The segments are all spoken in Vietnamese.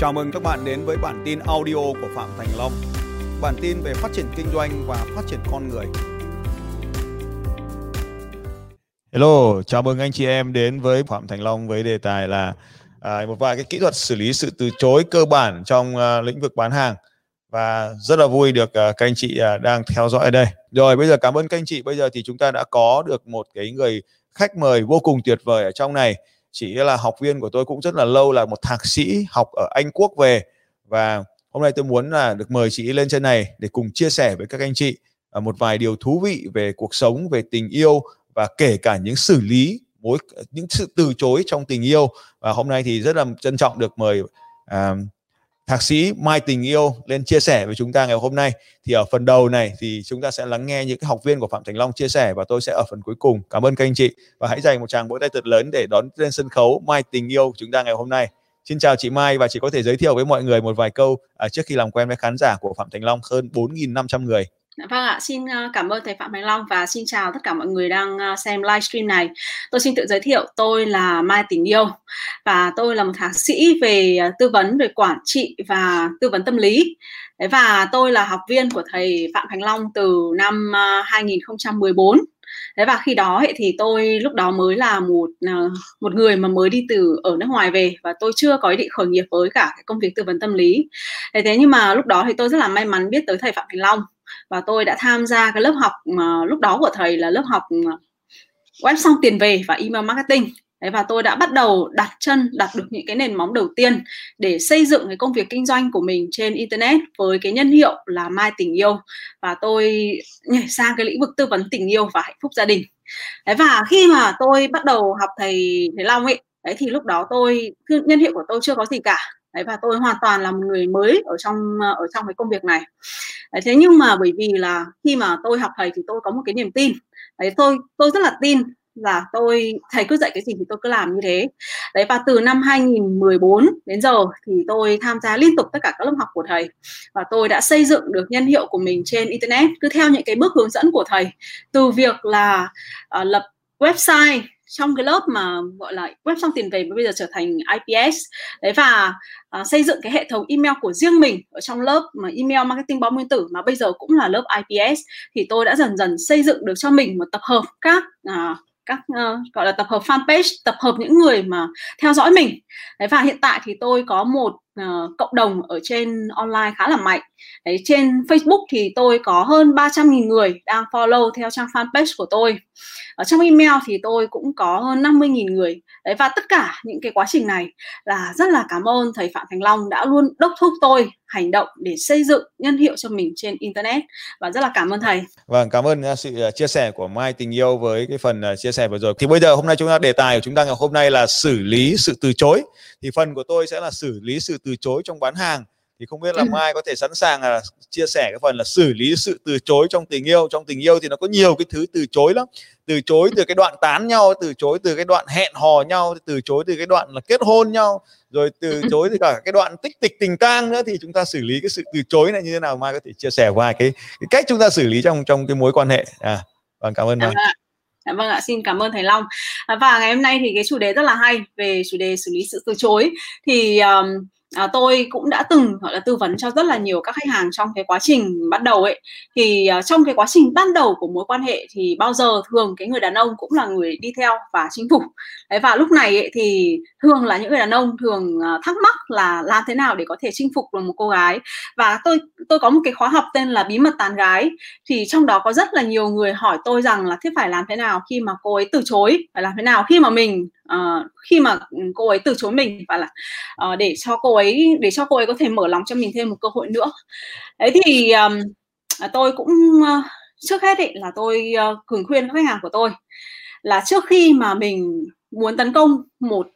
Chào mừng các bạn đến với bản tin audio của Phạm Thành Long. Bản tin về phát triển kinh doanh và phát triển con người. Hello, chào mừng anh chị em đến với Phạm Thành Long với đề tài là à, một vài cái kỹ thuật xử lý sự từ chối cơ bản trong à, lĩnh vực bán hàng và rất là vui được à, các anh chị à, đang theo dõi ở đây. Rồi bây giờ cảm ơn các anh chị. Bây giờ thì chúng ta đã có được một cái người khách mời vô cùng tuyệt vời ở trong này chị là học viên của tôi cũng rất là lâu là một thạc sĩ học ở Anh Quốc về. Và hôm nay tôi muốn là được mời chị lên trên này để cùng chia sẻ với các anh chị à, một vài điều thú vị về cuộc sống về tình yêu và kể cả những xử lý mối những sự từ chối trong tình yêu. Và hôm nay thì rất là trân trọng được mời uh, thạc sĩ Mai Tình Yêu lên chia sẻ với chúng ta ngày hôm nay. Thì ở phần đầu này thì chúng ta sẽ lắng nghe những cái học viên của Phạm Thành Long chia sẻ và tôi sẽ ở phần cuối cùng. Cảm ơn các anh chị và hãy dành một tràng vỗ tay thật lớn để đón lên sân khấu Mai Tình Yêu của chúng ta ngày hôm nay. Xin chào chị Mai và chị có thể giới thiệu với mọi người một vài câu à, trước khi làm quen với khán giả của Phạm Thành Long hơn 4.500 người. Dạ, vâng ạ, xin ờ, cảm ơn thầy Phạm Thành Long và xin chào tất cả mọi người đang ờ, xem livestream này. Tôi xin tự giới thiệu, tôi là Mai Tình Yêu và tôi là một thạc sĩ về ờ, tư vấn về quản trị và tư vấn tâm lý. Và tôi là học viên của thầy Phạm Thành Long từ năm 2014. Thế và khi đó thì tôi lúc đó mới là một một người mà mới đi từ ở nước ngoài về và tôi chưa có ý định khởi nghiệp với cả cái công việc tư vấn tâm lý. Thế thế nhưng mà lúc đó thì tôi rất là may mắn biết tới thầy Phạm Thành Long và tôi đã tham gia cái lớp học mà lúc đó của thầy là lớp học ừ, web xong tiền về và email marketing. Đấy, và tôi đã bắt đầu đặt chân đặt được những cái nền móng đầu tiên để xây dựng cái công việc kinh doanh của mình trên internet với cái nhân hiệu là mai tình yêu. Và tôi nhảy sang cái lĩnh vực tư vấn tình yêu và hạnh phúc gia đình. Đấy và khi mà tôi bắt đầu học thầy thầy long ấy đấy thì lúc đó tôi nhân hiệu của tôi chưa có gì cả. Đấy và tôi hoàn toàn là một người mới ở trong ờ, ở trong cái công việc này đấy, thế nhưng mà bởi vì là khi mà tôi học thầy thì tôi có một cái niềm tin. Đấy tôi tôi rất là tin là tôi thầy cứ dạy cái gì thì tôi cứ làm như thế. Đấy và từ năm 2014 đến giờ thì tôi tham gia liên tục tất cả các lớp học của thầy. Và tôi đã xây dựng được nhân hiệu của mình trên internet cứ theo những cái bước hướng dẫn của thầy. Từ việc là uh, lập website trong cái lớp mà gọi là web xong tiền về bây giờ trở thành IPS đấy và uh, xây dựng cái hệ thống email của riêng mình ở trong lớp mà email marketing báo nguyên tử mà bây giờ cũng là lớp IPS thì tôi đã dần dần xây dựng được cho mình một tập hợp các uh, các uh, gọi là tập hợp fanpage tập hợp những người mà theo dõi mình. Đấy và hiện tại thì tôi có một uh, cộng đồng ở trên online khá là mạnh đấy trên Facebook thì tôi có hơn 300.000 người đang follow theo trang fanpage của tôi ở trong email thì tôi cũng có hơn 50.000 người đấy và tất cả những cái quá trình này là rất là cảm ơn thầy Phạm Thành Long đã luôn đốc thúc tôi hành động để xây dựng nhân hiệu cho mình trên internet và rất là cảm ơn thầy. Vâng, cảm ơn à, sự à, chia sẻ của Mai Tình Yêu với cái phần à, chia sẻ vừa rồi. Thì bây giờ hôm nay chúng ta đề tài của chúng ta ngày hôm nay là xử lý sự từ chối. Thì phần của tôi sẽ là xử lý sự từ chối trong bán hàng thì không biết là mai có thể sẵn sàng là chia sẻ cái phần là xử lý sự từ chối trong tình yêu. Trong tình yêu thì nó có nhiều cái thứ từ chối lắm. Từ chối từ cái đoạn tán nhau từ chối từ cái đoạn hẹn hò nhau từ chối từ cái đoạn là kết hôn nhau rồi từ chối từ cả cái đoạn tích tịch tình tang nữa thì chúng ta xử lý cái sự từ chối này như thế nào? Mai có thể chia sẻ vài cái, cái cách chúng ta xử lý trong trong cái mối quan hệ. À vâng cảm ơn mai. Dạ vâng ạ, xin cảm ơn thầy Long. Và ngày hôm nay thì cái chủ đề rất là hay về chủ đề xử lý sự từ chối. Thì um, à, tôi cũng đã từng gọi là tư vấn cho rất là nhiều các khách hàng trong cái quá trình bắt đầu ấy. Thì à, trong cái quá trình ban đầu của mối quan hệ thì bao giờ thường cái người đàn ông cũng là người đi theo và chinh phục. Đấy, và lúc này ấy, thì thường là những người đàn ông thường à, thắc mắc là làm thế nào để có thể chinh phục được một cô gái. Và tôi tôi có một cái khóa học tên là bí mật tán gái. Thì trong đó có rất là nhiều người hỏi tôi rằng là thế phải làm thế nào khi mà cô ấy từ chối? Phải làm thế nào khi mà mình uh, khi mà ừ, cô ấy từ chối mình và là uh, để cho cô ấy để cho cô ấy có thể mở lòng cho mình thêm một cơ hội nữa. Đấy thì um, tôi cũng uh, trước hết ấy, là tôi uh, thường khuyên các khách hàng của tôi là trước khi mà mình muốn tấn công một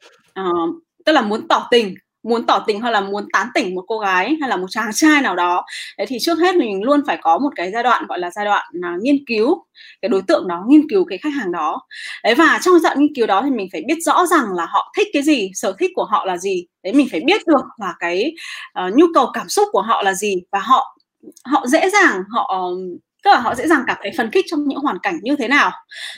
uh, tức là muốn tỏ tình muốn tỏ tình hay là muốn tán tỉnh một cô gái hay là một chàng trai nào đó. Đấy thì trước hết mình luôn phải có một cái giai đoạn gọi là giai đoạn uh, nghiên cứu cái đối tượng đó nghiên cứu cái khách hàng đó. Đấy và trong giai đoạn nghiên cứu đó thì mình phải biết rõ rằng là họ thích cái gì sở thích của họ là gì. Đấy mình phải biết được là cái uh, nhu cầu cảm xúc của họ là gì và họ họ dễ dàng họ tức là họ dễ dàng cảm thấy phấn khích trong những hoàn cảnh như thế nào.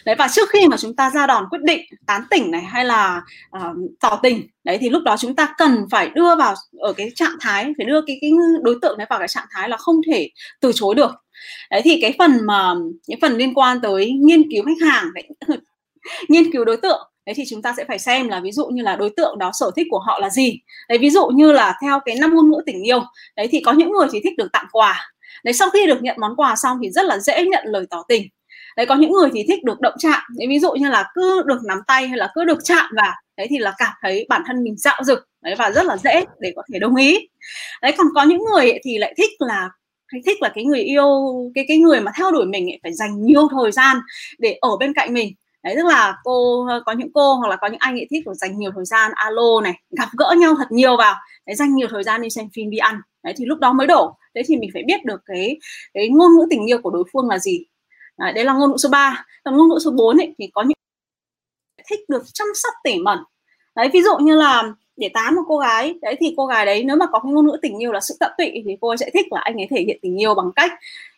Đấy và trước khi mà chúng ta ra đòn quyết định tán tỉnh này hay là uh, tỏ tình đấy thì lúc đó chúng ta cần phải đưa vào ở cái trạng thái phải đưa cái cái đối tượng đấy vào cái trạng thái là không thể từ chối được. Đấy thì cái phần mà những phần liên quan tới nghiên cứu khách hàng đấy, nghiên cứu đối tượng đấy thì chúng ta sẽ phải xem là ví dụ như là đối tượng đó sở thích của họ là gì. Đấy ví dụ như là theo cái năm ngôn ngữ tình yêu đấy thì có những người chỉ thích được tặng quà đấy sau khi được nhận món quà xong thì rất là dễ nhận lời tỏ tình. Đấy có những người thì thích được động chạm. Đấy ví dụ như là cứ được nắm tay hay là cứ được chạm vào đấy thì là cảm thấy bản thân mình dạo dực đấy và rất là dễ để có thể đồng ý. Đấy còn có những người thì lại thích là hay thích là cái người yêu cái cái người mà theo đuổi mình ấy, phải dành nhiều thời gian để ở bên cạnh mình đấy tức là cô ờ, có những cô hoặc là có những anh ấy thích phải dành nhiều thời gian alo này gặp gỡ nhau thật nhiều vào đấy dành nhiều thời gian đi xem phim đi ăn. Đấy thì lúc đó mới đổ. Thế thì mình phải biết được cái cái ngôn ngữ tình yêu của đối phương là gì. Đấy, đấy là ngôn ngữ số 3 còn ngôn ngữ số 4 ấy, thì có những thích được chăm sóc tỉ mẩn. Đấy ví dụ như là để tán một cô gái đấy thì cô gái đấy nếu mà có cái ngôn ngữ tình yêu là sự tận tụy thì cô ấy sẽ thích là anh ấy thể hiện tình yêu bằng cách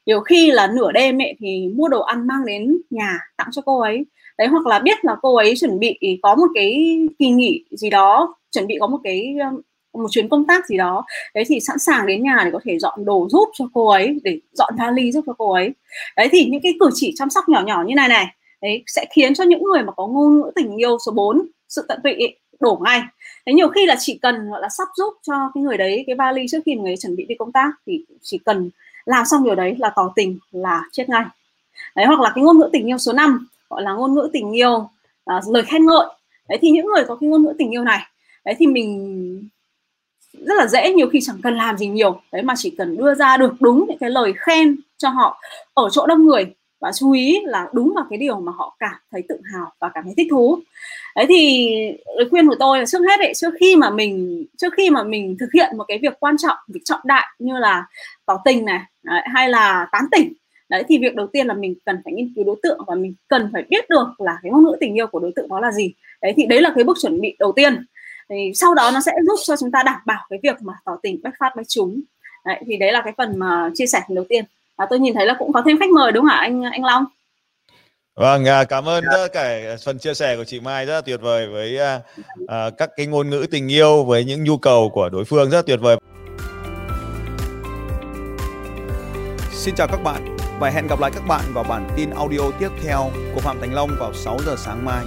nhiều khi là nửa đêm ấy thì mua đồ ăn mang đến nhà tặng cho cô ấy. Đấy hoặc là biết là cô ấy chuẩn bị có một cái kỳ nghỉ gì đó chuẩn bị có một cái um, một chuyến công tác gì đó. Đấy thì sẵn sàng đến nhà để có thể dọn đồ giúp cho cô ấy để dọn vali giúp cho cô ấy. Đấy thì những cái cử chỉ chăm sóc nhỏ nhỏ như này này đấy sẽ khiến cho những người mà có ngôn ngữ tình yêu số 4 sự tận tụy ấy, đổ ngay. Thế nhiều khi là chỉ cần gọi là sắp giúp cho cái người đấy cái vali trước khi người ấy chuẩn bị đi công tác thì chỉ cần làm xong điều đấy là tỏ tình là chết ngay. Đấy hoặc là cái ngôn ngữ tình yêu số 5 gọi là ngôn ngữ tình yêu à, lời khen ngợi. Đấy thì những người có cái ngôn ngữ tình yêu này đấy thì mình rất là dễ nhiều khi chẳng cần làm gì nhiều. Đấy mà chỉ cần đưa ra được đúng những cái lời khen cho họ ở chỗ đông người và chú ý là đúng vào cái điều mà họ cảm thấy tự hào và cảm thấy thích thú. Đấy thì lời khuyên của tôi là trước hết ấy trước khi mà mình trước khi mà mình thực hiện một cái việc quan trọng việc trọng đại như là tỏ tình này đấy, hay là tán tỉnh đấy thì việc đầu tiên là mình cần phải nghiên cứu đối tượng và mình cần phải biết được là cái ngôn ngữ tình yêu của đối tượng đó là gì. Đấy thì đấy là cái bước chuẩn bị đầu tiên. Thì sau đó nó sẽ giúp cho chúng ta đảm bảo cái việc mà tỏ tình bách phát bách chúng. đấy thì đấy là cái phần mà chia sẻ đầu tiên và tôi nhìn thấy là cũng có thêm khách mời đúng không hả anh anh Long Vâng, à, cảm ơn tất cả phần chia sẻ của chị Mai rất là tuyệt vời với uh, các cái ngôn ngữ tình yêu với những nhu cầu của đối phương rất là tuyệt vời. Xin chào các bạn và hẹn gặp lại các bạn vào bản tin audio tiếp theo của Phạm Thành Long vào 6 giờ sáng mai.